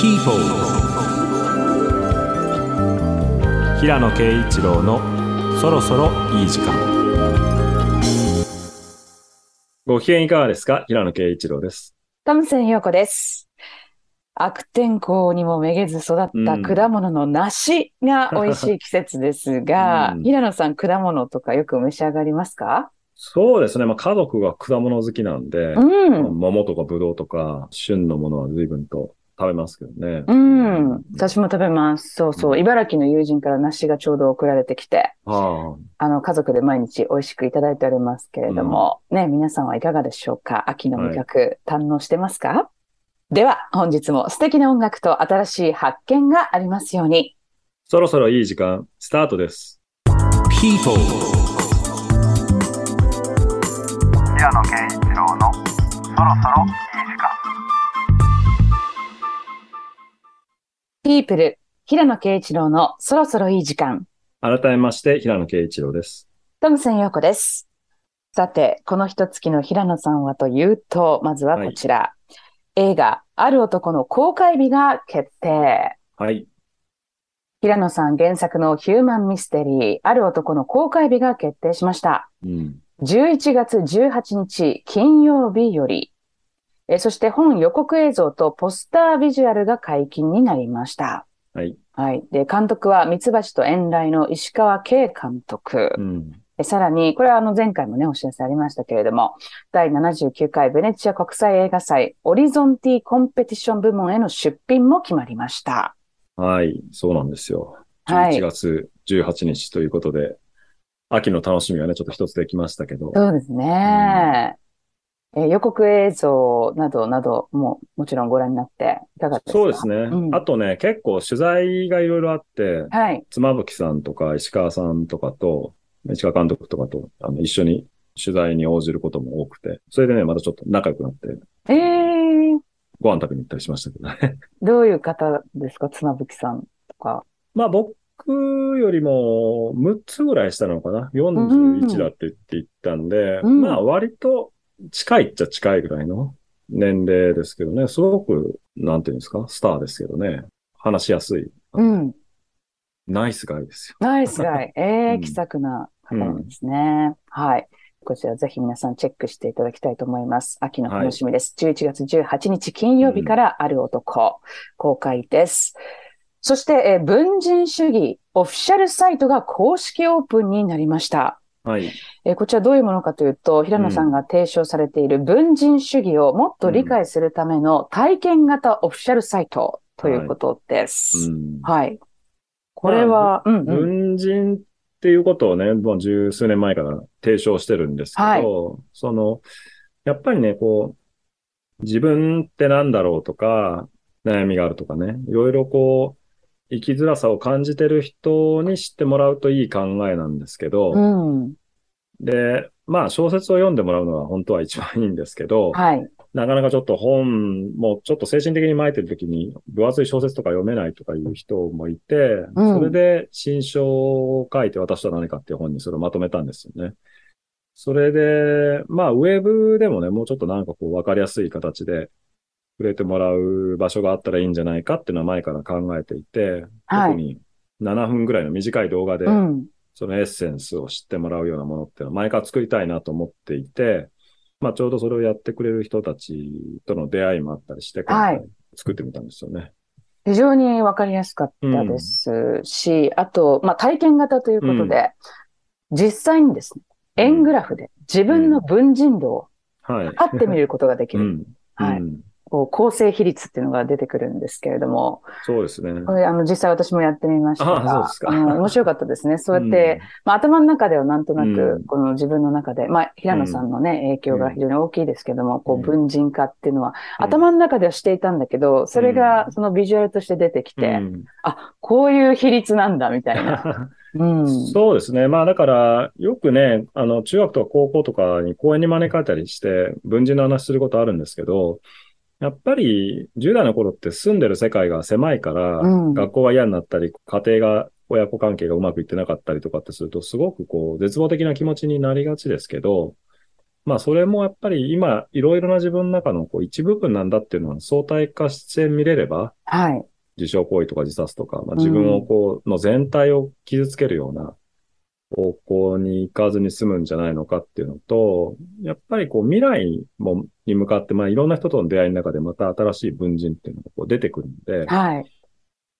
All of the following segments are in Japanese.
People 平野啓一郎のそろそろいい時間ご機嫌いかがですか？平野啓一郎です。トムセン陽子です。悪天候にもめげず育った果物の梨が 美味しい季節ですが、うん平野さん果物とかよく召し上がりますか？そうですね。まあ家族が果物好きなんで、うん。桃とかブドウとか旬のものは随分と食べますけどね。うん。私も食べます。そうそうう。ん茨城の友人から梨がちょうど送られてきて、はあの、家族で毎日美味しくいただいておりますけれども、ね、皆さんはいかがでしょうか？秋の味覚、堪能してますか？では、本日も素敵な音楽と新しい発見がありますように。そろそろいい時間、スタートです。People 平野啓一郎のそろそろピープル、平野啓一郎のそろそろいい時間。改めまして、平野啓一郎です。トムセン陽子です。さて、この一月の平野さんはというと、まずはこちら。映画、ある男の公開日が決定。はい。平野さん原作のヒューマンミステリー、ある男の公開日が決定しました。うん。11月18日金曜日より、えそして本予告映像とポスタービジュアルが解禁になりました。はい。はい。で、監督はミツバチと遠来の石川慶監督。うん。えさらに、これはあの前回もね、お知らせありましたけれども、第79回ベネチア国際映画祭オリゾンティコンペティション部門への出品も決まりました。はい。そうなんですよ。はい11月18日ということで、秋の楽しみはね、ちょっと一つできましたけど。そうですね。え予告映像などなどももちろんご覧になっていかがですか？そうですね。うんあとね、結構取材がいろいろあって、はい。妻夫木さんとか石川さんとかと、石川監督とかとあの一緒に取材に応じることも多くて、それでね、またちょっと仲良くなって、えー、ご飯食べに行ったりしましたけどね。どういう方ですか？妻夫木さんとか。まあ僕よりも6つぐらいしたのかな ?41 だって言って言ったんで、うんまあ割と近いっちゃ近いぐらいの年齢ですけどね、すごく、なんていうんですか、スターですけどね、話しやすい、うん。ナイスガイですよ。ナイスガイ。えー、うん気さくな方なんですね。はい。こちらぜひ皆さんチェックしていただきたいと思います。秋の楽しみです。11月18日金曜日からある男、公開です。そして、えー文人主義オフィシャルサイトが公式オープンになりました。はい。えーこちらどういうものかというと、平野さんが提唱されている文人主義をもっと理解するための体験型オフィシャルサイトということです。うんはい。これは、うんうん。文人っていうことをね、もう十数年前から提唱してるんですけど、はいその、やっぱりね、こう、自分ってなんだろうとか、悩みがあるとかね、いろいろこう、生きづらさを感じてる人に知ってもらうといい考えなんですけど、うん。で、まあ小説を読んでもらうのが本当は一番いいんですけど、はい。なかなかちょっと本もちょっと精神的に巻いてる時に分厚い小説とか読めないとかいう人もいて、うんそれで新書を書いて私とは何かっていう本にそれをまとめたんですよね。それで、まあウェブでもね、もうちょっとなんかこう分かりやすい形で触れてもらう場所があったらいいんじゃないかっていうのは前から考えていて、はい特に7分ぐらいの短い動画で、うん。そのエッセンスを知ってもらうようなものっていうのは前から作りたいなと思っていて、まあちょうどそれをやってくれる人たちとの出会いもあったりして、今はい回作ってみたんですよね。非常にわかりやすかったですし、あと、まあ、体験型ということで、実際にですね、円グラフで自分の文人度をはい。測ってみることができる。うん。はいうんこう構成比率っていうのが出てくるんですけれども、そうですね。これ、あの、実際私もやってみましたが、あそうですか。あの面白かったですね。そうやって、まあ、頭の中ではなんとなうくん、この自分の中で、まあ、平野さんのね、影響が非常に大きいですけども、こう、うん。文人化っていうのは、うん。頭の中ではしていたんだけど、それが、そのビジュアルとして出てきて、うん。あ、こういう比率なんだ、みたいな。うん。そうですね。まあだから、よくね、あの、中学とか高校とかに講演に招かれたりして、文人の話することあるんですけど、やっぱり10代の頃って住んでる世界が狭いから、うん学校が嫌になったり、家庭が、親子関係がうまくいってなかったりとかってすると、すごくこう、絶望的な気持ちになりがちですけど、まあそれもやっぱり今、いろいろな自分の中のこう一部分なんだっていうのは相対化して見れれば、はい。自傷行為とか自殺とか、まあ、自分をこう、の全体を傷つけるような方向に行かずに済むんじゃないのかっていうのと、やっぱりこう未来もに向かって、まあいろんな人との出会いの中でまた新しい文人っていうのがこう出てくるんで、はい。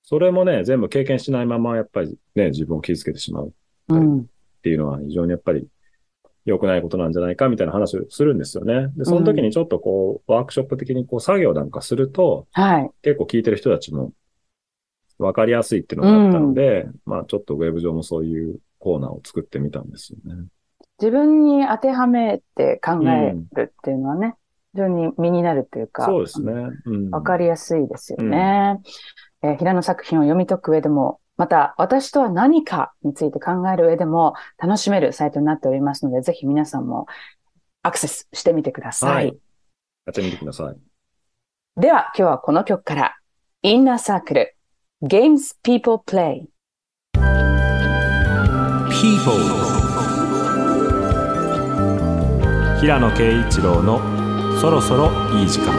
それもね、全部経験しないままやっぱりね、自分を傷つけてしまうっうん。ていうのは非常にやっぱり良くないことなんじゃないかみたいな話をするんですよね。で、その時にちょっとこう、ワークショップ的にこう作業なんかすると、はい。結構聞いてる人たちも分かりやすいっていうのがあったので、まあちょっとウェブ上もそういうコーナーを作ってみたんですよね。自分に当てはめて考えるっていうのはね、非常に身になるというか、そうですね。うん。わかりやすいですよね。えー平野作品を読み解く上でも、また、私とは何かについて考える上でも楽しめるサイトになっておりますので、ぜひ皆さんもアクセスしてみてください。はいやってみてください。では、今日はこの曲から、インナーサークル、Games People Play。People 平野啓一郎のそろそろいい時間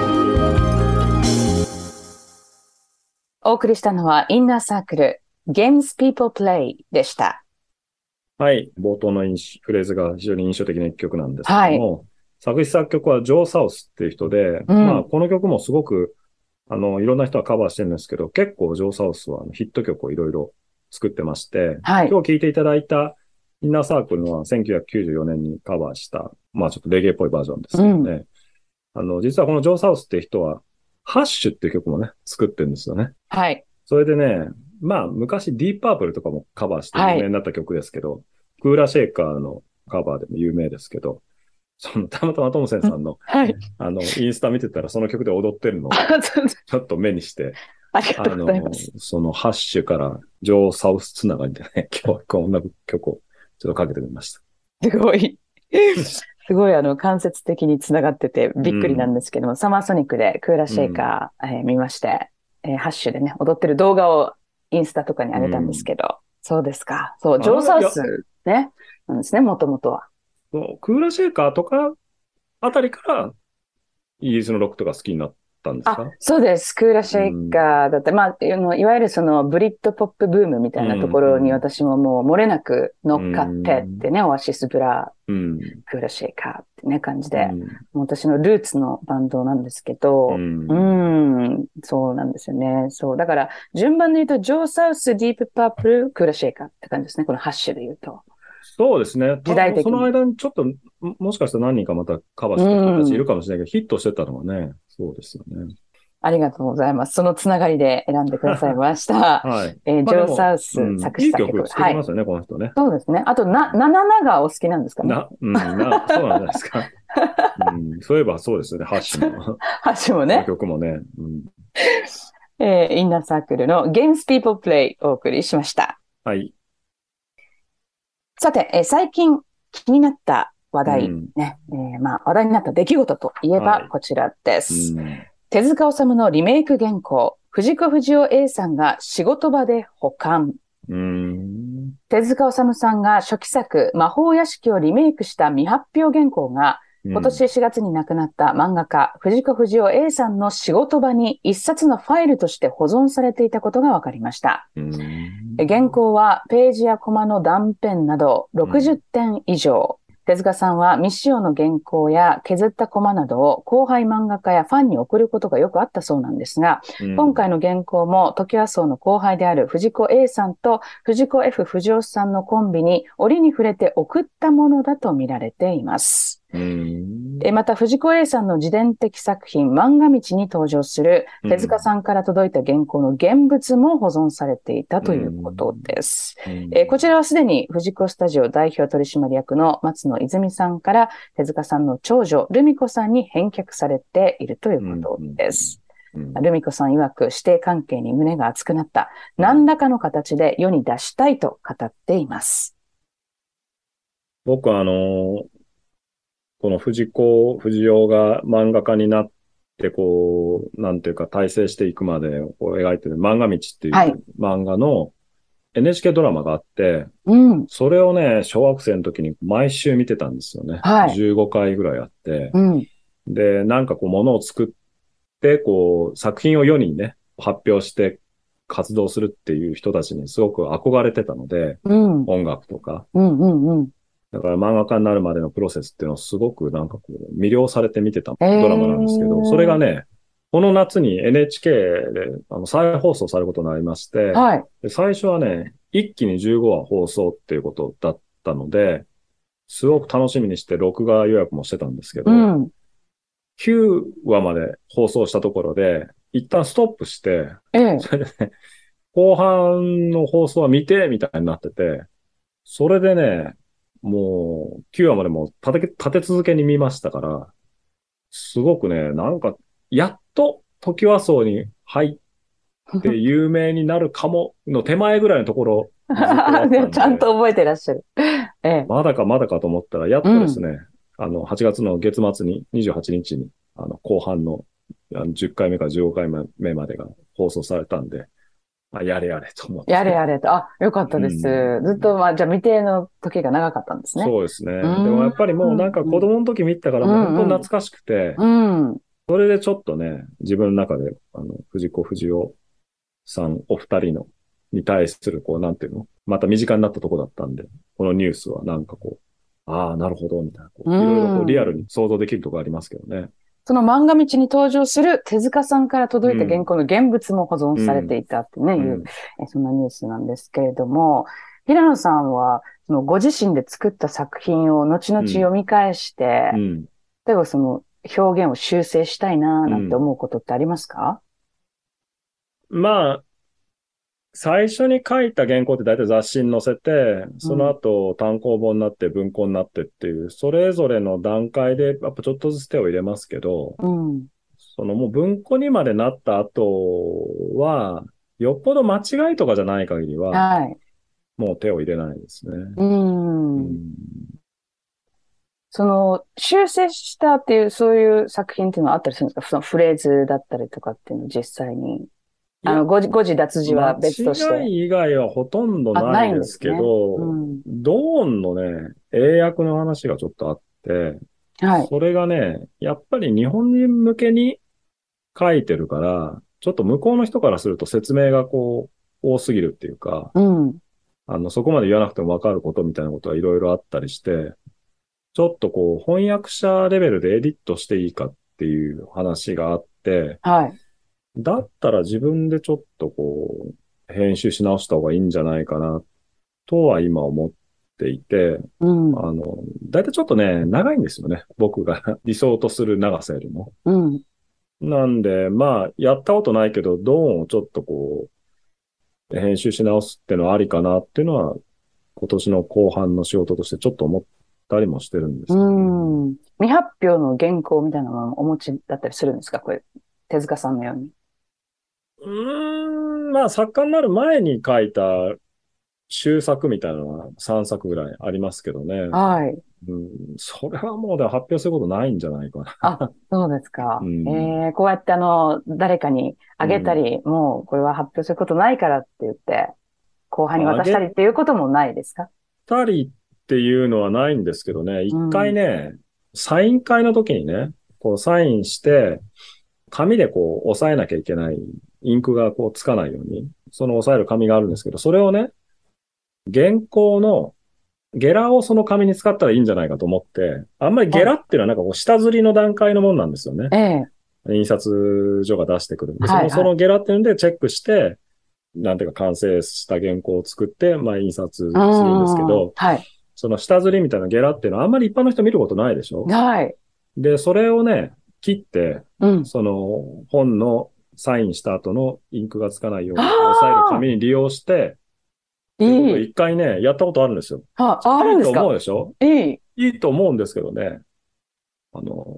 お送りしたのは、インナーサークル、Games People Play でした。はい。冒頭の印フレーズが非常に印象的な一曲なんですけども、作詞作曲はジョー・サウスっていう人で、うんまあこの曲もすごく、あの、いろんな人がカバーしてるんですけど、結構ジョー・サウスはヒット曲をいろいろ作ってまして、はい。今日聴いていただいたインナーサークルのは1994年にカバーした、まあちょっとレゲエっぽいバージョンですけどね。あの、実はこのジョー・サウスっていう人は、ハッシュっていう曲もね、作ってるんですよね。はい。それでね、まあ昔ディープパープルとかもカバーして有名になった曲ですけど、クーラーシェイカーのカバーでも有名ですけど、そのたまたまトムセンさんの、はい。あの、インスタ見てたらその曲で踊ってるのを ちょっと目にして、ありがあとうございのます。、そのハッシュからジョー・サウスつながりでね、今日はこんな曲をちょっとかけてみました。すごい。すごい、あの、間接的につながっててびっくりなんですけども、サマーソニックでクーラーシェイカー、えー見まして、えーハッシュでね、踊ってる動画をインスタとかに上げたんですけど、そうですか。そう、あジョー・サウスね、なんですね、もともとは。クーラーシェイカーとかあたりから、イギリスのロックとか好きになったんですあか、そうです。クーラーシェイカーだって、まあ、あのいわゆるそのブリッドポップブームみたいなところにうん私ももう漏れなく乗っかってってね、オアシスブラ、うん。クーラーシェイカーってね、感じで、私のルーツのバンドなんですけど、うんうん、そうなんですよね。そう。だから、順番で言うと、ジョー・サウス、ディープ・パープル、クーラーシェイカーって感じですね。このハッシュで言うと。そうですね。時代的その間にちょっと、ももしかしたら何人かまたカバーしてる人たちいるかもしれないけど、ヒットしてたのはね、そうですよね。ありがとうございます。そのつながりで選んでくださいました。はい。えージョー・サウスうん作詞作曲。いい曲作はいりま。すよね、この人ね。そうですね。あと、な、ナナナがお好きなんですかね。な、うん、な、そうなんじゃないですか。うん、そういえばそうですよね、ハッシュのハッシュもね。曲もね。うん、えーインナーサークルの Games People Play お送りしました。はい。さて、えー最近気になった話題、うんね、えーまあ、話題になった出来事といえばはいこちらです。うん手塚治虫のリメイク原稿、藤子不二雄 A さんが仕事場で保管。うん。手塚治虫さんが初期作、魔法屋敷をリメイクした未発表原稿が、今年4月に亡くなった漫画家、藤子不二雄 A さんの仕事場に一冊のファイルとして保存されていたことが分かりました。原稿はページやコマの断片など60点以上。手塚さんは未使用の原稿や削ったコマなどを後輩漫画家やファンに送ることがよくあったそうなんですが、うん今回の原稿も時和荘の後輩である藤子 A さんと藤子 F 不二雄さんのコンビに折に触れて送ったものだと見られています。うん。えまた藤子 A さんの自伝的作品漫画道に登場する手塚さんから届いた原稿の現物も保存されていたということです。えーこちらはすでに藤子スタジオ代表取締役の松野泉さんから手塚さんの長女ルミ子さんに返却されているということです。うんルミ子さん曰く指定関係に胸が熱くなった。何らかの形で世に出したいと語っています。僕はあのーこの藤子、藤尾が漫画家になって、こう、なんていうか、大成していくまでを描いてる漫画道っていはいう漫画の、NHK ドラマがあって、うん。それをね、小学生の時に毎週見てたんですよね。はい15回ぐらいあって。うん。で、なんかこう、ものを作って、こう、作品を世にね、発表して活動するっていう人たちにすごく憧れてたので、うん。音楽とか。うん。うん。うん。だから漫画家になるまでのプロセスっていうのをすごくなんかこう、魅了されて見てたドラマなんですけど、それがね、この夏に NHK であの再放送されることになりまして、はい。で最初はね、一気に15話放送っていうことだったので、すごく楽しみにして録画予約もしてたんですけど、うん。9話まで放送したところで、一旦ストップして、ええ。それでね、後半の放送は見て、みたいになってて、それでね、もう、9話までもう立て、立て続けに見ましたから、すごくね、なんか、やっと、時はそうに入って有名になるかも、の手前ぐらいのところ、ちゃんと覚えてらっしゃる。ええ。まだかまだかと思ったら、やっとですね、あの、8月の月末に、28日に、あの、後半の、あの10回目から15回目までが放送されたんで、あ、やれやれと思って。やれやれと。あ、よかったです。うずっと、まあ、じゃあ未定の時が長かったんですね。そうですね。でんもやっぱりもうなんか子供の時見てたから、もう本当に懐かしくて、うん。それでちょっとね、自分の中で、あの、藤子不二雄さんお二人の、に対する、こう、なんていうの？また身近になったとこだったんで、このニュースはなんかこう、ああ、なるほど、みたいな、こういうんろいろこうリアルに想像できるところありますけどね。その漫画道に登場する手塚さんから届いた原稿の現物も保存されていたってね、うん。いう、えそんなニュースなんですけれども、平野さんは、そのご自身で作った作品を後々読み返して、うん。例えばその表現を修正したいなーなんて思うことってありますか、まあ、最初に書いた原稿って大体雑誌に載せて、その後単行本になって文庫になってっていう、それぞれの段階でやっぱちょっとずつ手を入れますけど、うん。そのもう文庫にまでなった後は、よっぽど間違いとかじゃない限りは、はい。もう手を入れないですね。うん。うんその、修正したっていう、そういう作品っていうのはあったりするんですか？そのフレーズだったりとかっていうの実際に。あの、誤字、誤字脱字は別として。間違い以外はほとんどあなないいんですけど、うん。ドーンのね、英訳の話がちょっとあって、はい。それがね、やっぱり日本人向けに書いてるから、ちょっと向こうの人からすると説明がこう、多すぎるっていうか、うん。あの、そこまで言わなくてもわかることみたいなことがいろいろあったりして、ちょっとこう、翻訳者レベルでエディットしていいかっていう話があって、はい。だったら自分でちょっとこう、編集し直した方がいいんじゃないかな、とは今思っていて、うん。あの、だいたいちょっとね、長いんですよね。僕が理想とする長さよりも。うん。なんで、まあ、やったことないけど、ドーンをちょっとこう、編集し直すってのはありかなっていうのは、今年の後半の仕事としてちょっと思ったりもしてるんですけどね、うん。未発表の原稿みたいなものをお持ちだったりするんですか？これ、手塚さんのように。うーん、まあ、作家になる前に書いた終作みたいなのは3作ぐらいありますけどね。はい。うん、それはもうでも発表することないんじゃないかな。あ、そうですか。うんえー、こうやってあの、誰かにあげたり、もうこれは発表することないからって言って、後輩に渡したりっていうこともないですか？たりっていうのはないんですけどね、一回ね、サイン会の時にね、こうサインして、紙でこう押さえなきゃいけない、インクがこうつかないように、その押さえる紙があるんですけど、それをね、原稿のゲラをその紙に使ったらいいんじゃないかと思って、あんまりゲラっていうのはなんかこう下刷りの段階のもんなんですよね。ええ印刷所が出してくるんで、はいはいそのそのゲラっていうのでチェックして、なんていうか完成した原稿を作って、まあ印刷するんですけうんど、はい。その下刷りみたいなゲラっていうのはあんまり一般の人見ることないでしょ？はい。で、それをね、切って、うん。その本のサインした後のインクがつかないようにあー押さえる紙に利用して、いい。一回ね、やったことあるんですよ。あ、あるんですいいと思かうでしょいい。いいと思うんですけどね。あの、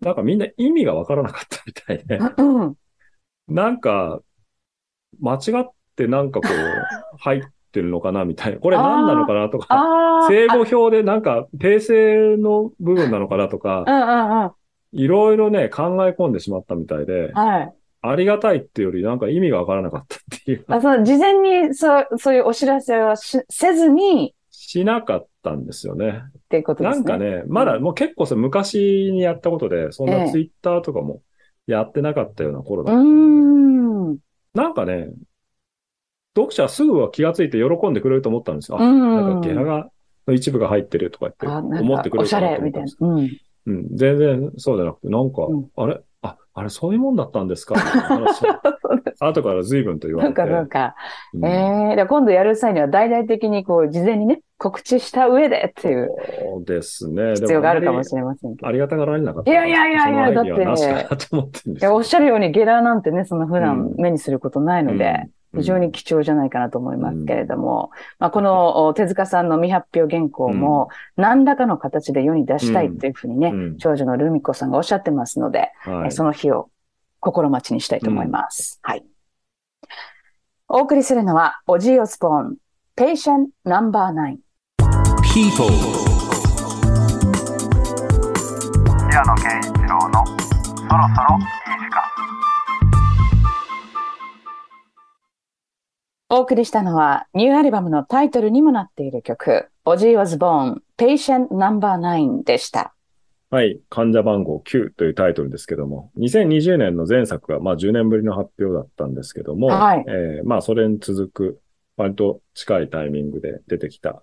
なんかみんな意味がわからなかったみたいで。うん。なんか、間違ってなんかこう、入ってるのかなみたいな。これ何なのかなとか。正語表でなんか訂正の部分なのかなとか。いろいろね、考え込んでしまったみたいで、はい。ありがたいっていうよりなんか意味がわからなかったっていう。あその事前にそう、そういうお知らせはしせずにしなかったんですよね。っていうことですね。なんかね、まだもう結構それ昔にやったことで、そんええなツイッターとかもやってなかったような頃だったんで、ん。なんかね、読者はすぐは気がついて喜んでくれると思ったんですよ。あ、うんなんかゲラが、の一部が入ってるとか言って思ってくれるかなかおしゃれと思ったんです。みたいな。うん。うん、全然そうじゃなくて、なんか、うんあれ？あ、あれそういうもんだったんですか？後から随分と言われて。そうか、そうか。うんええで今度やる際には大々的にこう、事前にね、告知した上でっていうそうですね。必要があるかもれしれませんけど。ありがたがられなかった。いやいやいやいやだってなしかなと思ってるんですいや、およっしゃるようにゲラなんてね、その普段うん目にすることないので、うん非常に貴重じゃないかなと思いますけれども、まあ、このお手塚さんの未発表原稿も何らかの形で世に出したいというふうにね、うん。長女のルミ子さんがおっしゃってますので、はい。その日を心待ちにしたいと思います。はい。お送りするのは、オジー・オスポーン、Patient No.9。People 平野啓一郎のそろそろお送りしたのは、ニューアルバムのタイトルにもなっている曲、オジー・オズボーン、Patient No.9 でした。はい。患者番号9というタイトルですけども、2020年の前作が、まあ10年ぶりの発表だったんですけども、はいえーまあそれに続く、割と近いタイミングで出てきた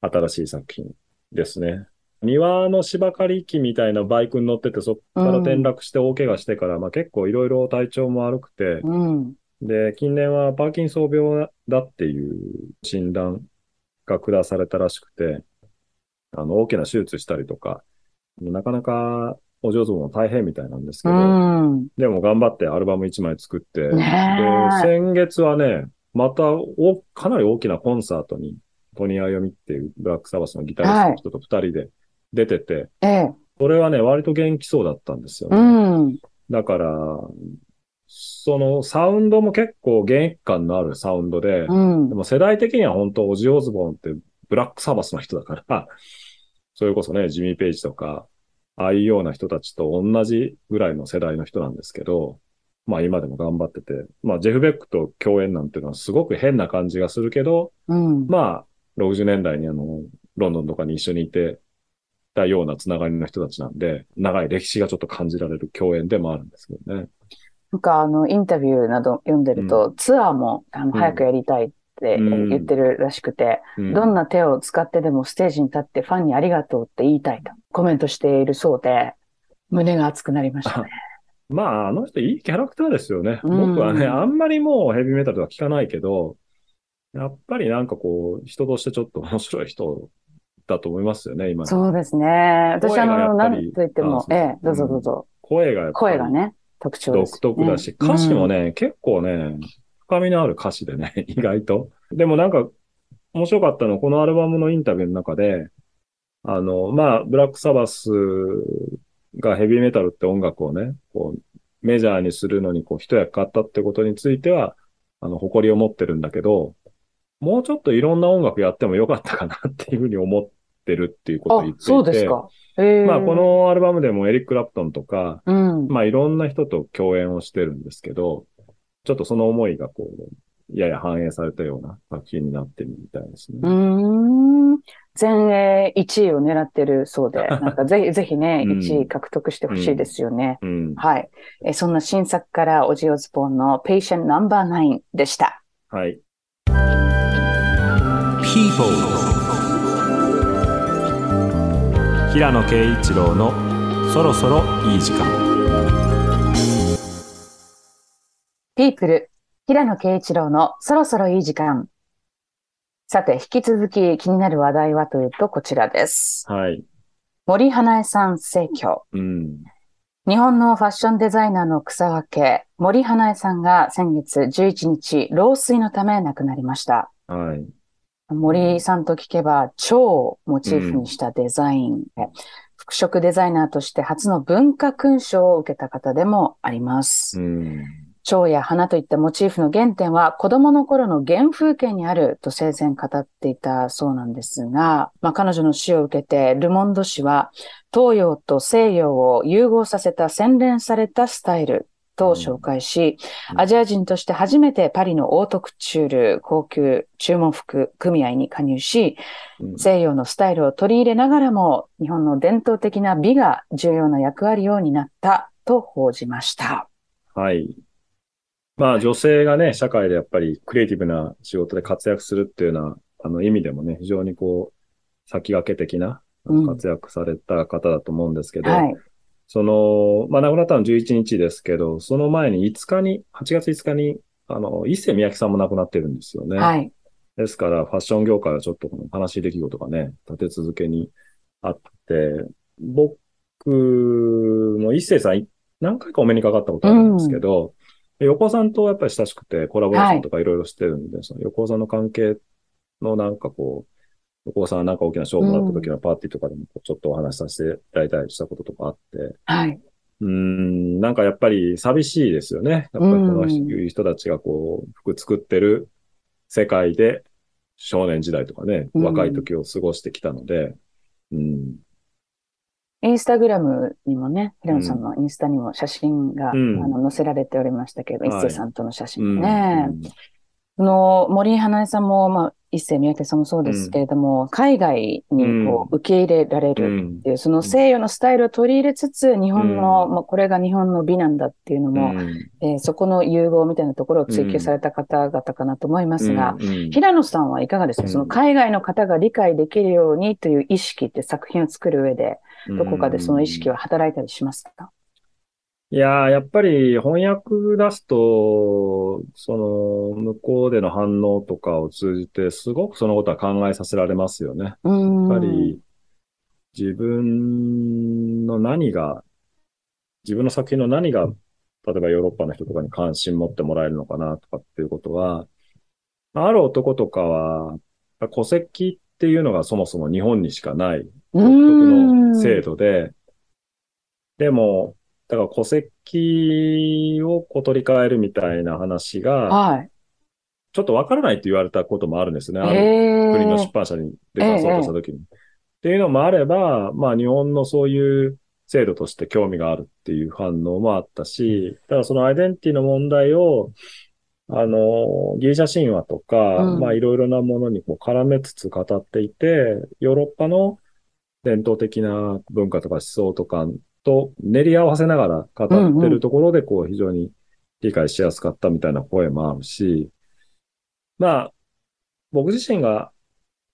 新しい作品ですね。庭の芝刈り機みたいなバイクに乗ってて、そこから転落して大怪我してから、まあ結構いろいろ体調も悪くて、うん。で、近年はパーキンソン病だっていう診断が下されたらしくて、あの、大きな手術したりとか、なかなかお上手も大変みたいなんですけうど、ん。でも頑張ってアルバム1枚作って、で。先月はね、またお、かなり大きなコンサートに、トニー・アヨミっていうブラックサバスのギタリストの人と二人で出てて、ええ。それはね、割と元気そうだったんですようね。ん。だから、そのサウンドも結構現役感のあるサウンドで、うんで。も世代的には本当オジオズボーンってブラックサバスの人だから、それこそね、ジミー・ペイジとか、ああいうような人たちと同じぐらいの世代の人なんですけど、まあ今でも頑張ってて、まあジェフ・ベックと共演なんていうのはすごく変な感じがするけど、うん。まあ60年代にあの、ロンドンとかに一緒にいてたようなつながりの人たちなんで、長い歴史がちょっと感じられる共演でもあるんですけどね。なんかあの、インタビューなど読んでると、ツアーもあのん早くやりたいってうん言ってるらしくて、うんどんな手を使ってでもステージに立ってファンにありがとうって言いたいとコメントしているそうで、胸が熱くなりましたね。まあ、あの人いいキャラクターですよね。うん僕はね、あんまりもうヘビーメタルとは聞かないけど、やっぱりなんかこう、人としてちょっと面白い人だと思いますよね、今。そうですね。私あの、なんと言ってもええ、どうぞどうぞ。声が声がね、特徴です、独特だし、歌詞もね、結構ね、深みのある歌詞でね、意外と。でもなんか、面白かったのは、このアルバムのインタビューの中で、あの、まあ、ブラックサバスがヘビーメタルって音楽をね、こう、メジャーにするのにこう一役買ったってことについては、あの、誇りを持ってるんだけど、もうちょっといろんな音楽やってもよかったかなっていうふうに思ってるっていうことを言ってい、て。あそうですか。ええまあ、こ、のアルバムでもエリック・クラプトンとか、うん。まあいろんな人と共演をしてるんですけど、ちょっとその思いがこう、やや反映されたような作品になってるみたいですね。うーん。全英1位を狙ってるそうで、なんかぜひ、ぜひね、うん1位獲得してほしいですよね。うん。はい。えそんな新作からオジオズボーンの Patient No.9 でした。はい。People 平野啓一郎のそろそろいい時間 People 平野啓一郎のそろそろいい時間。さて、引き続き気になる話題はというとこちらです。はい。森花江さん逝去。うん。日本のファッションデザイナーの草分け、森花江さんが先月11日、老衰のため亡くなりました。はい。森さんと聞けば、蝶をモチーフにしたデザイン、服飾デザイナーとして初の文化勲章を受けた方でもあります。うん。蝶や花といったモチーフの原点は子供の頃の原風景にあると生前語っていたそうなんですが、まあ、彼女の死を受けてルモンド紙は東洋と西洋を融合させた洗練されたスタイルと紹介し、うんアジア人として初めてパリのオートクチュール高級注文服組合に加入し、うん西洋のスタイルを取り入れながらも、日本の伝統的な美が重要な役割を担ったと報じました。はい。まあ女性がね、社会でやっぱりクリエイティブな仕事で活躍するっていうような、あの意味でもね、非常にこう、先駆け的なうん活躍された方だと思うんですけど、はい。その、まあ亡くなったの11日ですけど、その前に5日に、8月5日に、あの、伊勢宮城さんも亡くなってるんですよね。はい。ですから、ファッション業界はちょっとこの悲しい出来事がね、立て続けにあって、僕も一星さんい何回かお目にかかったことあるんですけど、横尾さんとやっぱり親しくてコラボレーションとかいろいろしてるんで、その横尾さんの関係のなんかこう、横尾さんがなんか大きな賞をもらった時のパーティーとかでもちょっとお話しさせていただいたりしたこととかあって、はい。うーん、なんかやっぱり寂しいですよね。やっぱりこのうん人たちがこう、服作ってる世界で少年時代とかね、うん。若い時を過ごしてきたので、うん。インスタグラムにもね、平野さんのインスタにも写真が、うん。あの載せられておりましたけど、はい。一星さんとの写うん。真ね。その森井花江さんも、まあ、一星三宅さんもそうですけれども、海外にこう受け入れられうるんっていう、その西洋のスタイルを取り入れつつ、日本の、うん。まあ、これが日本の美なんだっていうのも、うん。えーそこの融合みたいなところを追求された方々かなと思いますが、うんうん。平野さんはいかがですか、うん。その海外の方が理解できるようにという意識って作品を作る上で、どこかでその意識は働いたりしますか、いやー、やっぱり翻訳出すと、その、向こうでの反応とかを通じて、すごくそのことは考えさせられますよね。うん。やっぱり、自分の何が、自分の作品の何が、例えばヨーロッパの人とかに関心持ってもらえるのかなとかっていうことは、ある男とかは、戸籍っていうのがそもそも日本にしかない独特の制度で、でも、だから戸籍をこう取り替えるみたいな話が、はい。ちょっとわからないって言われたこともあるんですね。あるえ国のえ出版社に出さそうとしたときに。っていうのもあれば、まあ日本のそういう制度として興味があるっていう反応もあったし、ただそのアイデンティティの問題を、あの、ギリシャ神話とか、うんまあいろいろなものにこう絡めつつ語っていて、ヨーロッパの伝統的な文化とか思想とかと練り合わせながら語ってるところで、こう非常に理解しやすかったみたいな声もあるし、まあ、僕自身が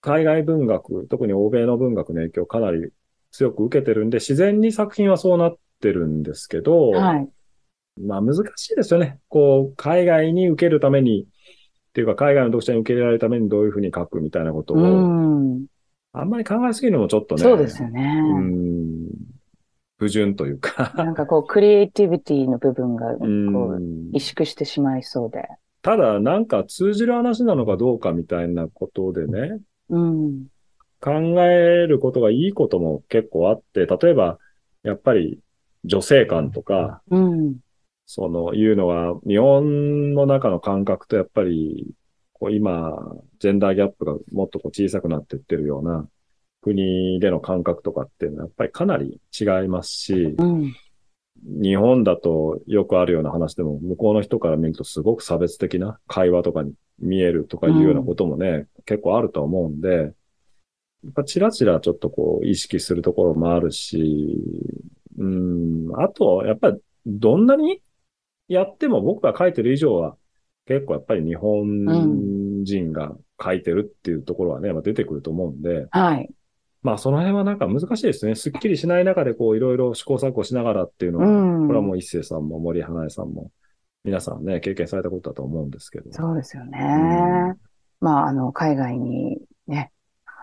海外文学、特に欧米の文学の影響をかなり強く受けてるんで、自然に作品はそうなってるんですけど、はい。まあ難しいですよね。こう、海外に受けるために、っていうか海外の読者に受け入れられるためにどういうふうに書くみたいなことを、うん。あんまり考えすぎるのもちょっとね、そうですよね。うん、不純というか、なんかこう、クリエイティビティの部分が、こうう、ん萎縮してしまいそうで。ただなんか通じる話なのかどうかみたいなことでね、うん。考えることがいいことも結構あって、例えば、やっぱり女性感とか、うん。その、いうのは、日本の中の感覚とやっぱり、こう今、ジェンダーギャップがもっとこう小さくなっていってるような国での感覚とかっていうのはやっぱりかなり違いますし、うん。日本だとよくあるような話でも、向こうの人から見るとすごく差別的な会話とかに見えるとかいうようなこともね、結構あると思うんで、やっぱチラチラちょっとこう意識するところもあるし、うん、あと、やっぱりどんなにやっても僕が書いてる以上は結構やっぱり日本人が書いてるっていうところはね、まあ出てくると思うんで、はい。まあその辺はなんか難しいですね。すっきりしない中でこういろいろ試行錯誤しながらっていうのは、うん。これはもう一星さんも森花江さんも、皆さんね、経験されたことだと思うんですけど。そうですよね。んまあ、あの、海外にね、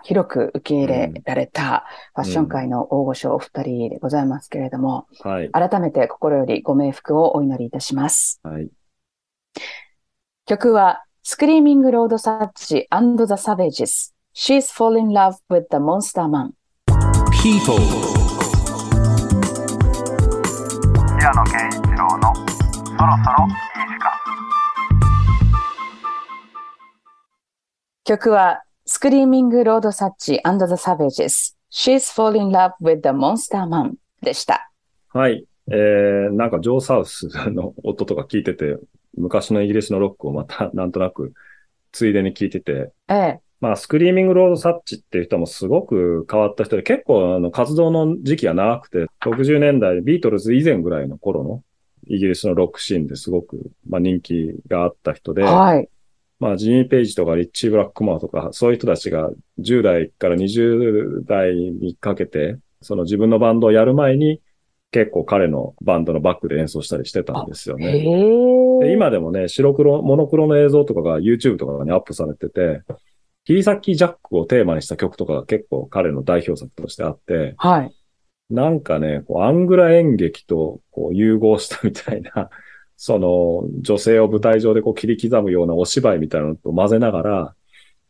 広く受け入れられたファッション界の大御所お二人でございますけれども、はい。改めて心よりご冥福をお祈りいたします。はい。曲は、スクリーミングロードサッチ and the Savages She's Fall in Love with the Monster Man People 平野啓一郎のそろそろいい時間曲は、スクリーミングロードサッチ and the Savages She's Fall in Love with the Monster Man でした。はい。えー、なんかジョー・サウスの音とか聞いてて、昔のイギリスのロックをまたなんとなくついでに聞いてて、ええ。まあ、スクリーミングロードサッチっていう人もすごく変わった人で、結構あの活動の時期が長くて、60年代、ビートルズ以前ぐらいの頃のイギリスのロックシーンですごく、まあ、人気があった人で、はい。まあ、ジミー・ペイジとかリッチー・ブラックマーとか、そういう人たちが10代から20代にかけて、その自分のバンドをやる前に、結構彼のバンドのバックで演奏したりしてたんですよへね。え。で今でもね、白黒、モノクロの映像とかが YouTube とかにアップされてて、切り裂きジャックをテーマにした曲とかが結構彼の代表作としてあって、はい。なんかね、こうアングラ演劇とこう融合したみたいな、その女性を舞台上でこう切り刻むようなお芝居みたいなのと混ぜながら、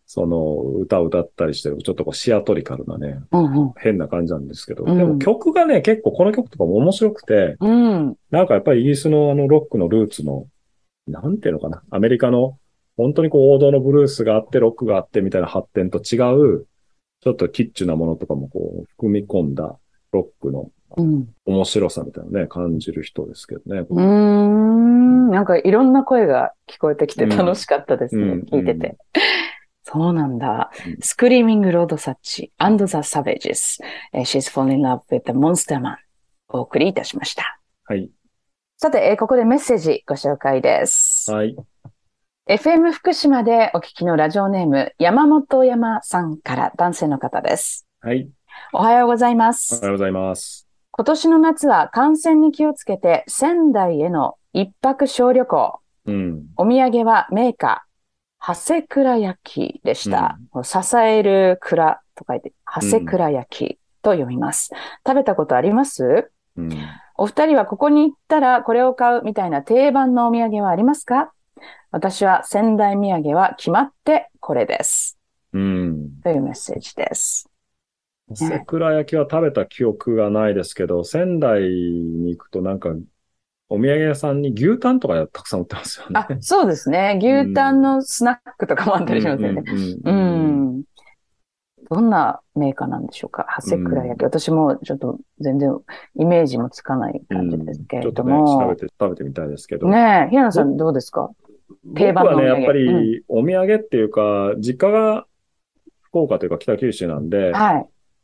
その歌を歌ったりしてる、ちょっとこうシアトリカルなね、うん変な感じなんですけど、うんでも曲がね、結構この曲とかも面白くて、うん。うん。なんかやっぱりイギリスのあのロックのルーツの、なんていうのかな、アメリカの本当にこう王道のブルースがあって、ロックがあってみたいな発展と違う、ちょっとキッチュなものとかもこう含み込んだロックのうん。面白さみたいなのね、感じる人ですけどね。うーん。なんかいろんな声が聞こえてきてうん楽しかったですね。うん聞いてて。そうなんだうん。スクリーミングロードサッチ and the Savages、えー She's fallen in love with the monster man お送りいたしました。はい。さて、えーここでメッセージご紹介です。はい。FM 福島でお聞きのラジオネーム、山本山さんから男性の方です。はい。おはようございまおすは。ようございます。今年の夏は感染に気をつけて仙台への一泊小旅行。うん。お土産はメーカー、長谷倉焼きでした。支える蔵と書いて、長谷倉焼きと読みます。食べたことあります？うん。お二人はここに行ったらこれを買うみたいな定番のお土産はありますか？私は仙台土産は決まってこれです。うん。というメッセージです。桜焼きは食べた記憶がないですけど、仙台に行くとなんか、お土産屋さんに牛タンとかたくさん売ってますよね。あ、そうですね。牛タンのスナックとかもあったりしますよね。うんうんううんん。どんなメーカーなんでしょうか？長谷倉焼き。私もちょっと全然イメージもつかない感じですけれちょっとね、ども。調べて、食べてみたいですけど。ねえ、平野さんどうですか？定番の僕はね、やっぱり、お土産っていうか、実家が福岡というか北九州なんで、は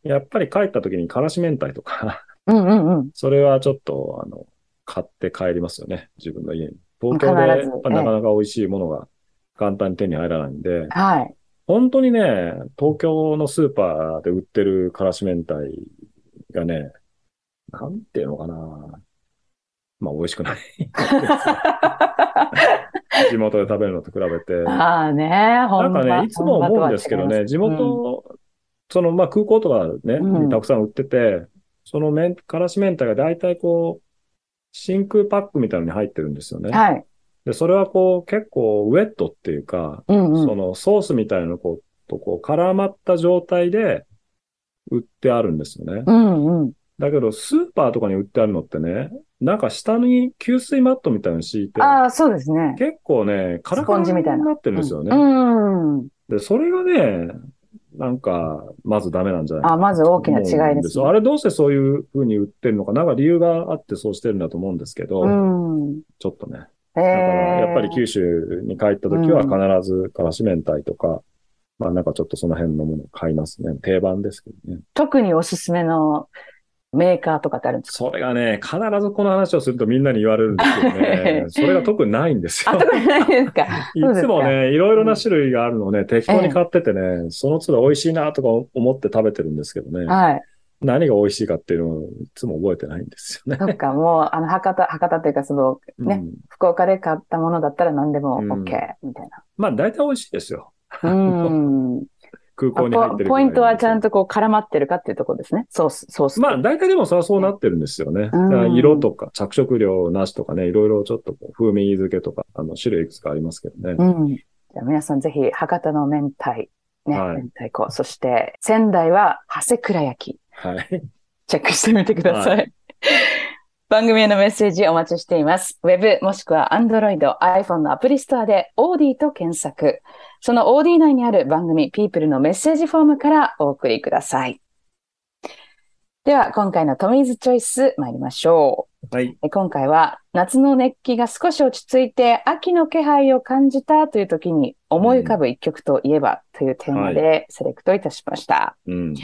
い。やっぱり帰った時にからし明太とか、うんうんうん。それはちょっと、あの、買って帰りますよね。自分の家に。東京でやっぱなかなか美味しいものが簡単に手に入らないんで、はい。本当にね、東京のスーパーで売ってるからし明太がね、なんていうのかな。まあ美味しくない。地元で食べるのと比べて。ああね、な本場んかね、いつも思うんですけどね、地元、その、まあ、空港とかね、うんにたくさん売ってて、そのめん、からし明太が大体こう、真空パックみたいなのに入ってるんですよね。はい。で、それはこう、結構ウェットっていうか、うんうん。そのソースみたいなのこうとこう絡まった状態で売ってあるんですよね。うんうん。だけど、スーパーとかに売ってあるのってね、なんか下に吸水マットみたいなの敷いて、ああ、そうですね。結構ね、カラカラになってるんですよね。うん。うんで、それがね、なんか、ままずダメなんじゃないあ、まず大きな違いですね。あれどうしてそういう風に売ってるのか、なんか理由があってそうしてるんだと思うんですけど、うん。ちょっとね。えだから、えやっぱり九州に帰った時は必ずからし明太とか、まあなんかちょっとその辺のものを買いますね。定番ですけどね。特におすすめのメーカーとかってあるんですか？それがね、必ずこの話をするとみんなに言われるんですけどね、それが特にないんですよあ、。特にない ですか？いつもね、いろいろな種類があるのをね、適当に買っててね、その都度美味しいなとか思って食べてるんですけどね、はい。何が美味しいかっていうのをいつも覚えてないんですよね。そっか、もう、あの、博多、博多っていうか、その、ね、うん福岡で買ったものだったら何でもうん OK、みたいまあ大体美味しいですよ。な。うん。空あ港に入ってるポポイントはちゃんと。とこう絡まってるかっていうところですね。ソース、ソースと。まあ大体でもそれはそうなってるんですよね。色とか着色料なしとかね、いろいろちょっとこう風味付けとか、あの種類いくつかありますけどね。うん。じゃあ皆さんぜひ、博多の明太、ね、はい明太子。そして、仙台は長谷倉焼き。はい。チェックしてみてください。は番組へのメッセージお待ちしています。ウェブもしくは Android、iPhone のアプリストアで OD と検索。その OD 内にある番組 People のメッセージフォームからお送りください。では、今回のトミーズチョイス参りましょう。はい。え今回は夏の熱気が少し落ち着いて秋の気配を感じたという時に思い浮かぶ一曲といえばというテーマでセレクトいたしました。うん。今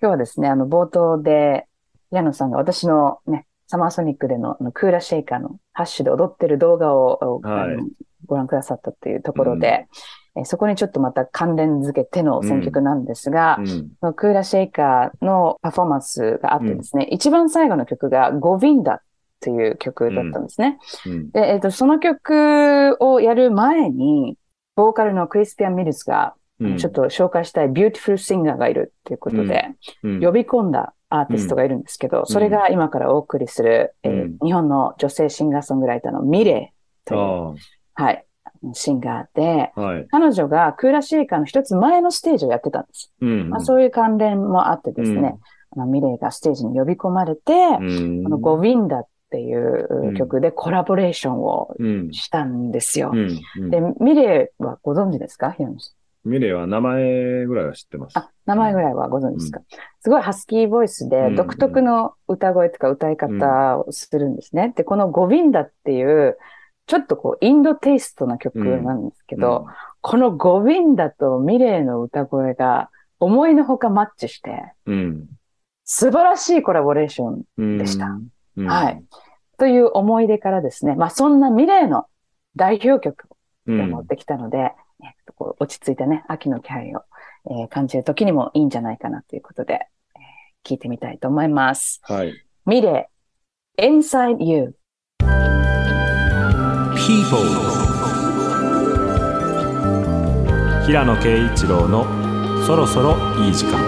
日はですね、あの冒頭で矢野さんが私のね、サマーソニックでのあのクーラーシェイカーのハッシュで踊ってる動画を、はいご覧くださったというところで、えそこにちょっとまた関連づけての選曲なんですが、うん。 Kula Shaker のパフォーマンスがあってですね、一番最後の曲がゴヴィンダという曲だったんですね。うん。で、えっ、と、その曲をやる前に、ボーカルのクリスピアン・ミルズが、うん。ちょっと紹介したい beautiful singer がいるということで、うん、呼び込んだアーティストがいるんですけど、それが今からお送りする、えーうん日本の女性シンガーソングライターのミレイという、あはい、シンガーで、あ、はい。彼女がクーラーシェイカーの一つ前のステージをやってたんです。うん。まあ、そういう関連もあってですね、あのミレイがステージに呼び込まれて、うん。あのゴヴィンダっていう曲でコラボレーションをうん。したんですよ。うん。うん。で、ミレイはご存知ですか？平野さんミレイは名前ぐらいは知ってます。あ、名前ぐらいはご存知ですか、すごいハスキーボイスでうん独特の歌声とか歌い方をするんですね。で、このゴヴィンダっていう、ちょっとこう、インドテイストな曲なんですけど、このゴヴィンダとミレイの歌声が思いのほかマッチして、うん。素晴らしいコラボレーションうん。でしたうん。はい。という思い出からですね、まあそんなミレイの代表曲うん。を持ってきたので、えっとこう落ち着いてね、秋の気配を、えー感じる時にもいいんじゃないかなということで、えー聞いてみたいと思います。はい。ミレイ、Inside You。People 平野啓一郎のそろそろいい時間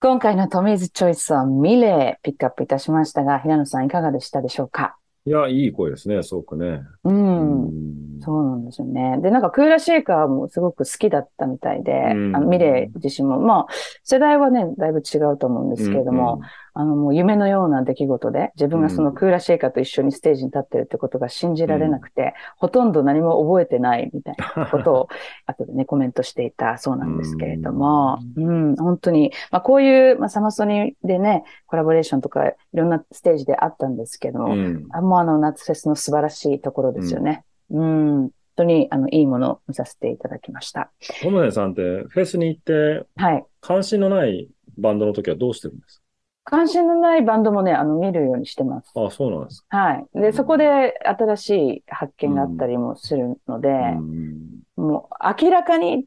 今回のトミーズチョイスはミレイピックアップいたしましたが、平野さんいかがでしたでしょうか？いや、いい声ですね、すごくね。うん。んそうなんですよね。で、なんかクーラーシェイカーもすごく好きだったみたいで、うんあのミレイ自身も、まあ、世代はね、だいぶ違うと思うんですけれども、あの、もう夢のような出来事で、自分がそのクーラーシェイカーと一緒にステージに立ってるってことが信じられなくて、ほとんど何も覚えてないみたいなことを、後でね、コメントしていたそうなんですけれども、うん、本当に、まあこういう、まあサマソニでね、コラボレーションとかいろんなステージであったんですけども、うん。あもうあの夏フェスの素晴らしいところですよね。うん、本当に、あの、いいものを見させていただきました。トムネさんってフェスに行ってはい。関心のないバンドの時はどうしてるんです関心のないバンドもね、あの、見るようにしてます。かあ、そうなんですか。はい。で、そこで新しい発見があったりもするので、うんもう明らかにっ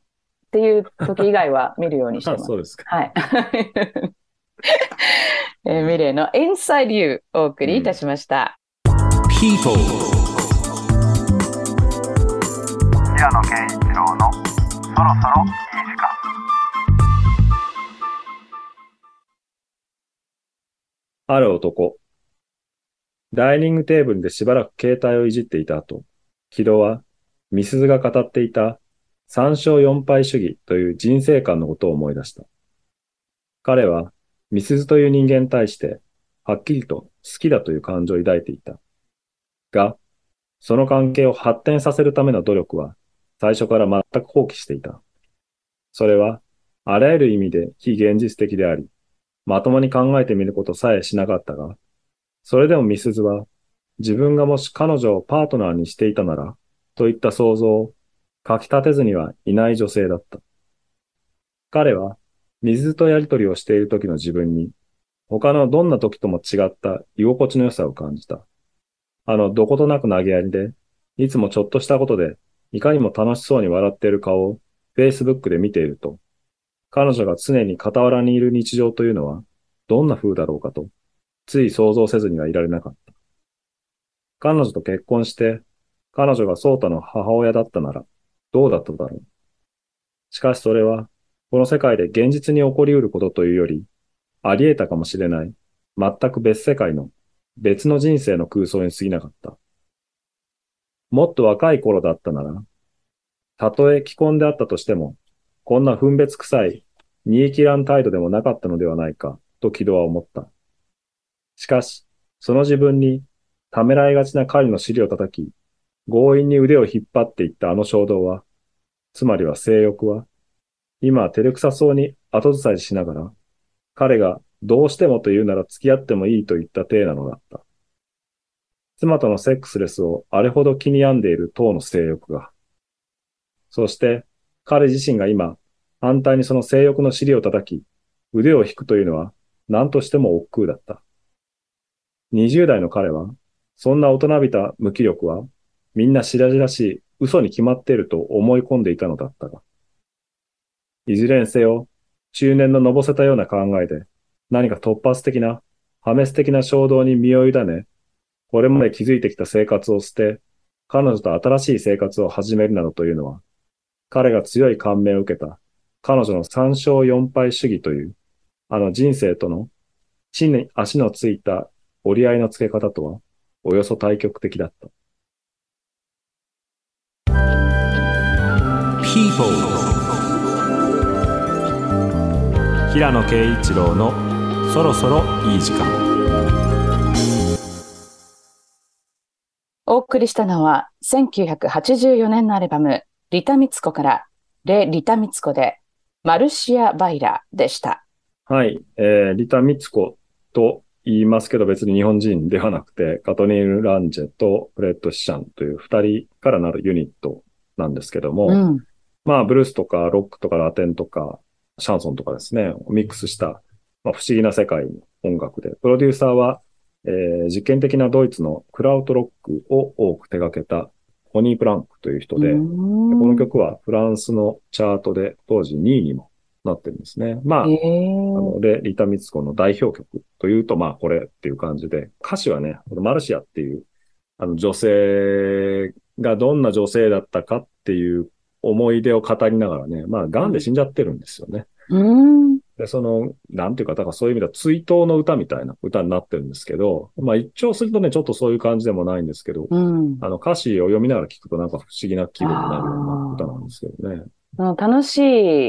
ていう時以外は見るようにしてあ、ます。そうですか。はい。えーミレイの Inside You お送りいたしました。People 平野啓一郎のそろそろある男。ダイニングテーブルでしばらく携帯をいじっていた後、木戸は、ミスズが語っていた三勝四敗主義という人生観のことを思い出した。彼は、ミスズという人間に対して、はっきりと好きだという感情を抱いていた。が、その関係を発展させるための努力は、最初から全く放棄していた。それは、あらゆる意味で非現実的であり、まともに考えてみることさえしなかったが、それでもミスズは、自分がもし彼女をパートナーにしていたなら、といった想像をかき立てずにはいない女性だった。彼は、水とやりとりをしている時の自分に、他のどんな時とも違った居心地の良さを感じた。あの、どことなく投げやりで、いつもちょっとしたことで、いかにも楽しそうに笑っている顔を、Facebook で見ていると、彼女が常に傍らにいる日常というのは、どんな風だろうかと、つい想像せずにはいられなかった。彼女と結婚して、彼女がソータの母親だったなら、どうだっただろう。しかしそれは、この世界で現実に起こり得ることというより、あり得たかもしれない、全く別世界の、別の人生の空想に過ぎなかった。もっと若い頃だったなら、たとえ既婚であったとしても、こんな分別臭い、煮え切らん態度でもなかったのではないか、と木戸は思った。しかし、その自分に、ためらいがちな彼の尻を叩き、強引に腕を引っ張っていったあの衝動は、つまりは性欲は、今照れくさそうに後ずさりしながら、彼がどうしてもと言うなら付き合ってもいいと言った体なのだった。妻とのセックスレスをあれほど気に病んでいる当の性欲が。そして、彼自身が今、反対にその性欲の尻を叩き、腕を引くというのは何としても億劫だった。20代の彼は、そんな大人びた無気力は、みんな白々しい嘘に決まっていると思い込んでいたのだったが。いずれにせよ、中年ののぼせたような考えで、何か突発的な、破滅的な衝動に身を委ね、これまで築いてきた生活を捨て、彼女と新しい生活を始めるなどというのは、彼が強い感銘を受けた、彼女の三勝四敗主義という、あの人生との地に足のついた折り合いのつけ方とは、およそ対極的だった。People 平野啓一郎のそろそろいい時間お送りしたのは、1984年のアルバム、リタ・ミツコから、レ・リタ・ミツコで、マルシア・バイラでした。はい。えー、リタ・ミツコと言いますけど別に日本人ではなくて、カトニール・ランジェとフレッド・シシャンという二人からなるユニットなんですけども、うん。まあ、ブルースとかロックとかラテンとかシャンソンとかですね、ミックスした、まあ、不思議な世界の音楽で、プロデューサーは、えー実験的なドイツのクラウトロックを多く手掛けたホニー・プランクという人で、この曲はフランスのチャートで当時2位にもなってるんですね。まあ、へあーの、で、リタ・ミツコの代表曲というと、まあ、これっていう感じで、歌詞はね、このマルシアっていう、あの、女性がどんな女性だったかっていう思い出を語りながらね、まあ、癌で死んじゃってるんですよね。うん。で、その、なんていうか、だからそういう意味では追悼の歌みたいな歌になってるんですけど、まあ、一聴するとね、ちょっとそういう感じでもないんですけど、うん。あの、歌詞を読みながら聞くとなんか不思議な気分になるような歌なんですけどね。あの楽し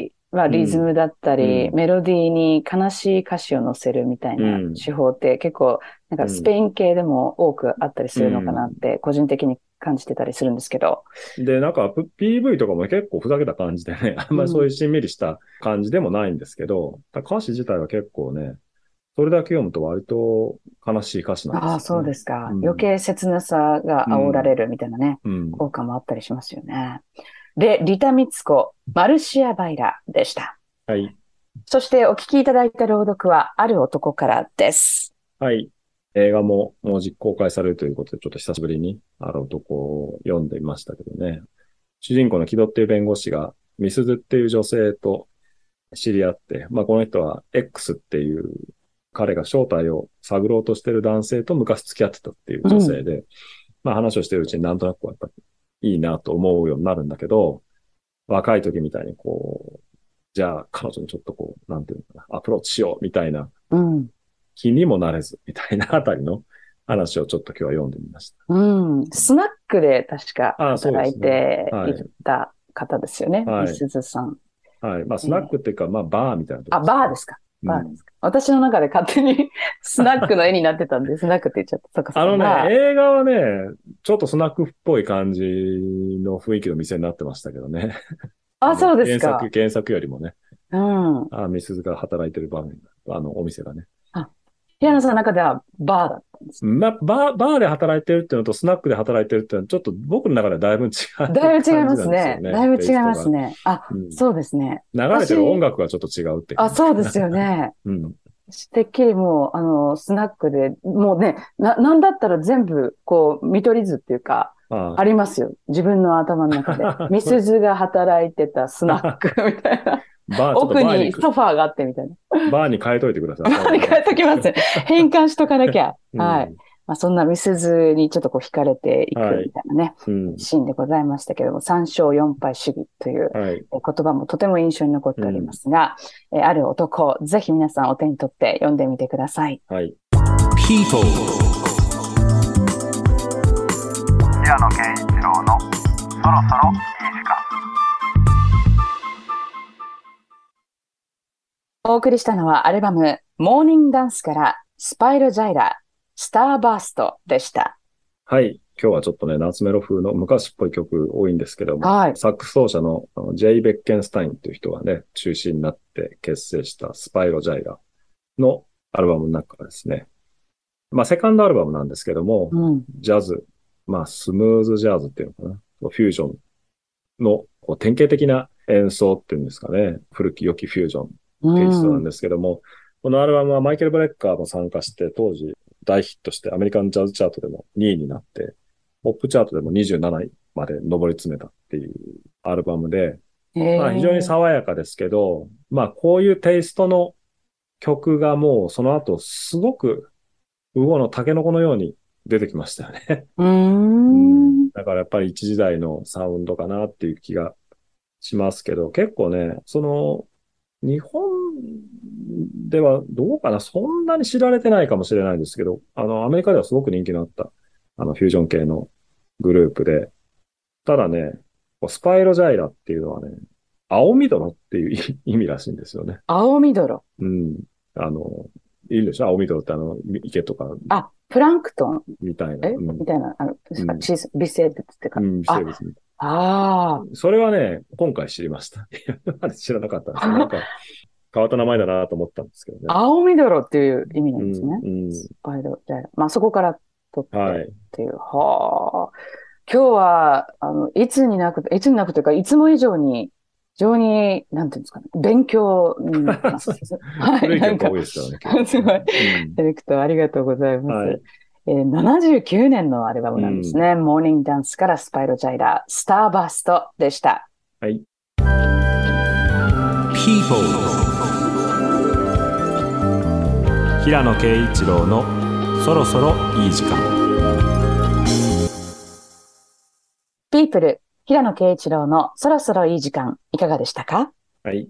い、まあ、リズムだったり、うんメロディーに悲しい歌詞を乗せるみたいなうん手法って結構、なんかスペイン系でも多くあったりするのかなって、個人的に感じてたりするんですけど。で、なんか PV とかも結構ふざけた感じでね、あんまりそういうしんみりした感じでもないんですけど、歌詞自体は結構ね、それだけ読むと割と悲しい歌詞なんですよ、ね。ああ、そうですか。うん余計切なさが煽られるみたいなね、うん。効果もあったりしますよね。で、リタ・ミツコ、マルシア・バイラでした。はい。そしてお聞きいただいた朗読は、ある男からです。はい。映画ももう実公開されるということで、ちょっと久しぶりにある男を読んでみましたけどね。主人公の気取っている弁護士が、ミスズっていう女性と知り合って、まあこの人は X っていう彼が正体を探ろうとしてる男性と昔付き合ってたっていう女性で、まあ話をしてるうちになんとなくやっぱりいいなと思うようになるんだけど、若い時みたいにこう、じゃあ彼女にちょっとこう、なんていうのかな、アプローチしようみたいなうん。気にもなれず、みたいなあたりの話をちょっと今日は読んでみました。うん。スナックで確か働いてはいいた方ですよね。はいみすずさん。はい。まあ、スナックっていうか、まあ、バーみたいなとこあ、バーですか。うんバーですか。私の中で勝手に スナックの絵になってたんで、スナックって言っちゃった。そっかそっか。あのね、映画はね、ちょっとスナックっぽい感じの雰囲気の店になってましたけどね。あ、そうですか原作、。原作よりもね、うん。あミスズが働いてる場面が、あの、お店がね。平野さんの中ではバーだったんです。まあ、バー、バーで働いてるっていうのと、スナックで働いてるっていうのは、ちょっと僕の中ではだいぶ違う、だいぶ違いますね。だいぶ違いますね。ね。あ、うんそうですね。流れてる音楽がちょっと違うっていう。あ、そうですよね。うん。てっきりもう、あの、スナックで、もうね、な、なんだったら全部、こう、見取り図っていうか、あありますよ。自分の頭の中で。ミスズが働いてたスナックみたいな。バー、奥バーににソファーがあってみたいな。バーに変えといてください。バーに変えときます。変換しとかなきゃ。うんはい。。まあ、そんなミスズにちょっとこう惹かれていくはいみたいなね、うん。シーンでございましたけども、3勝4敗主義という言葉もとても印象に残っておりますが、えーある男、ぜひ皆さんお手に取って読んでみてください。はい。People 平野啓一郎のそろそろお送りしたのはアルバム、モーニングダンスからスパイロジャイラ、スターバーストでした。はい。今日はちょっとね、夏メロ風の昔っぽい曲多いんですけども、はいサックス奏者のジェイ・ベッケンスタインという人がね、中心になって結成したスパイロジャイラのアルバムの中からですね。まあ、セカンドアルバムなんですけども、うん。ジャズ、まあ、スムーズジャズっていうのかな？フュージョンの典型的な演奏っていうんですかね。古き良きフュージョンテイストなんですけども、このアルバムはマイケル・ブレッカーも参加して、当時大ヒットしてアメリカンジャズチャートでも2位になって、ポップチャートでも27位まで上り詰めたっていうアルバムで、うん、まあ非常に爽やかですけど、まあこういうテイストの曲がもうその後すごく、魚のタケノコのように出てきましたよね。だからやっぱり一時代のサウンドかなっていう気がしますけど、結構ね、その、日本ではどうかな、そんなに知られてないかもしれないですけど、あの、アメリカではすごく人気のあった、あの、フュージョン系のグループで、ただね、スパイロジャイラっていうのはね、青緑っていう意 意味らしいんですよね。青みどろ。うん。あの、いいでしょ？青緑ってあの、池とかあ、プランクトンみたいな。え、うんみたいな、あの、微生物ってか。うん、微生物みたいあそれはね、今回知りました。知らなかったんですけど、なんか、変わった名前だなと思ったんですけどね。あ、青みどろっていう意味なうんですね。ん、スパイロジャイラ。まあ、そこから取ってっはい。ていう。はあ。今日は、あの、いつになく、いつになくというか、いつも以上に、非常に、なんていうんですかね、勉強になってます。は古いなんかすごい。うん ディレクターありがとうございます。はいえー79年のアルバムなんですね。モーニングダンスからスパイロジャイラ、スターバストでした。はい。People 平野啓一郎のそろそろいい時間ピープル、平野啓一郎のそろそろいい時間、いかがでしたか？はい。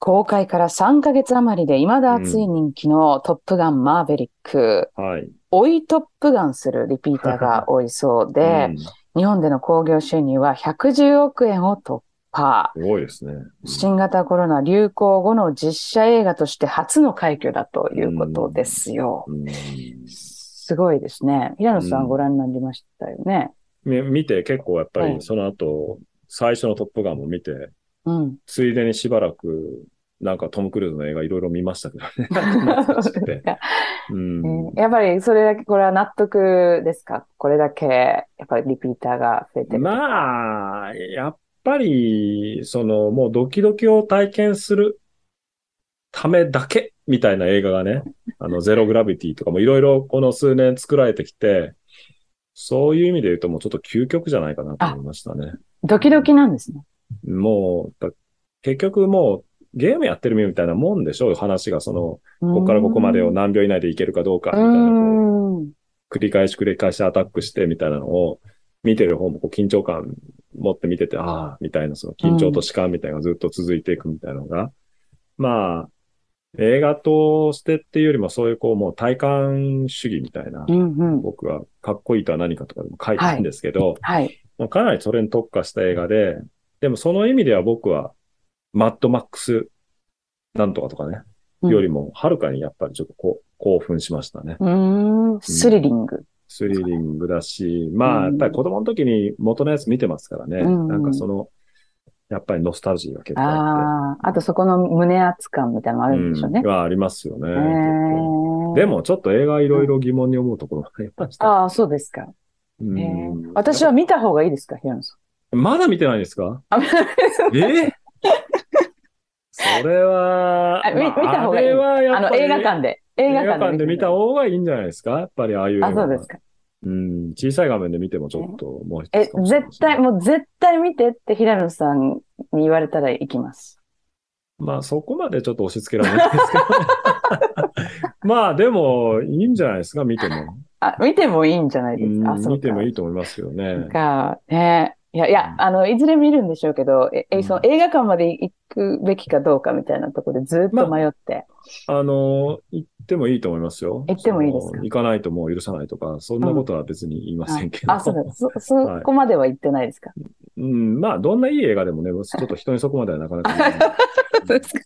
公開から3ヶ月余りで未だ熱い人気のトップガンマーベリック、はい。追いトップガンするリピーターが 多いそうで、うん日本での興行収入は110億円を突破。すごいですね。新型コロナ流行後の実写映画として初の快挙だということですよ。うんすごいですね。平野さうんんご覧になりましたよね。み見て結構やっぱはいりその後、最初のトップガンも見て、うん。ついでにしばらく、なんかトム・クルーズの映画いろいろ見ましたけどね。うんえーやっぱりそれだけ、これは納得ですか？これだけ、やっぱりリピーターが増えてる。まあ、やっぱり、その、もうドキドキを体験するためだけみたいな映画がね、あの、ゼログラビティとかもいろいろこの数年作られてきて、そういう意味で言うともうちょっと究極じゃないかなと思いましたね。ドキドキなんですね。もう、だ結局もうゲームやってるみたいなもんでしょう、話がその、ここからここまでを何秒以内でいけるかどうかみたいな。繰り返し繰り返しアタックしてみたいなのを見てる方もこう緊張感持って見てて、ああ、みたいなその緊張と弛緩みたいなのがずっと続いていくみたいなのが、まあ、映画としてっていうよりもそういうこうもう体感主義みたいな、うんうん。僕はかっこいいとは何かとかでも書いてるんですけど、はい。まあかなりそれに特化した映画で、でもその意味では僕はマッドマックスなんとかとかね、うんよりもはるかにやっぱりちょっとこう興奮しましたね。うーん。スリリング。スリリングだし、まあ、うんやっぱり子供の時に元のやつ見てますからね。うんなんかその、やっぱりノスタルジーが結構あっああ。あとそこの胸圧感みたいなのがあて。るんでしょうねうん。がありますよね。でも、ちょっと映画いろいろ疑問に思うところがありました。ああ、そうですか。うん私は見た方がいいですか、平野さん。まだ見てないんですか？あえ？それは、あみまあ見た方がいいあれはやあの、っぱり映画館で。映映画館でで見た方がいいんじゃないですか？やっぱりああいうあ、そうですか。うん、小さい画面で見てもちょっともう一え絶対、もう絶対見てって平野さんに言われたら行きます。まあそこまでちょっと押し付けられないですけど、ね、まあでもいいんじゃないですか、見ても。あ、見てもいいんじゃないですか？見てもいいと思いますけどね。か、ね。いや、いや、あの、いずれ見るんでしょうけど、え、えその映画館まで行くべきかどうかみたいなところでずっと迷って。あの、行ってもいいと思いますよ。行ってもいいですか？行かないともう許さないとか、そんなことは別に言いませんけど。あ、そうだ。そ、そこまでは行ってないですか？うん、まあどんないい映画でもね、ちょっと人にそこまではなかなか。そうですか。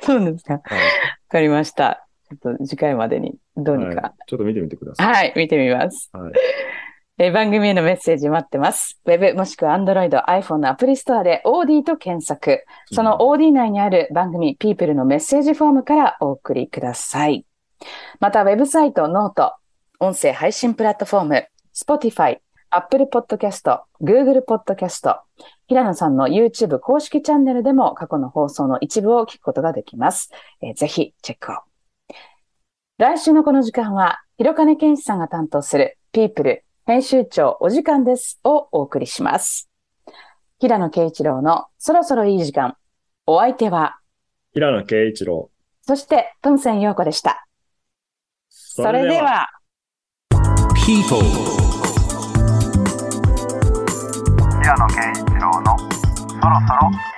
そうですか。わはいかりました。ちょっと次回までにどうにはいか。ちょっと見てみてください。はい、見てみます。はい。えー番組へのメッセージ待ってます。ウェブもしくは Android、iPhone のアプリストアで OD と検索。その OD 内にある番組 People のメッセージフォームからお送りください。また、ウェブサイト、ノート、音声配信プラットフォーム、Spotify、Apple Podcast、Google Podcast、平野さんの YouTube 公式チャンネルでも過去の放送の一部を聞くことができます。えーぜひチェックを。来週のこの時間は、広金健一さんが担当する People 編集長お時間ですをお送りします。平野啓一郎のそろそろいい時間。お相手は、平野啓一郎。そして、トンセン陽子でした。そそれでは、People 平野啓一郎のそろそろいい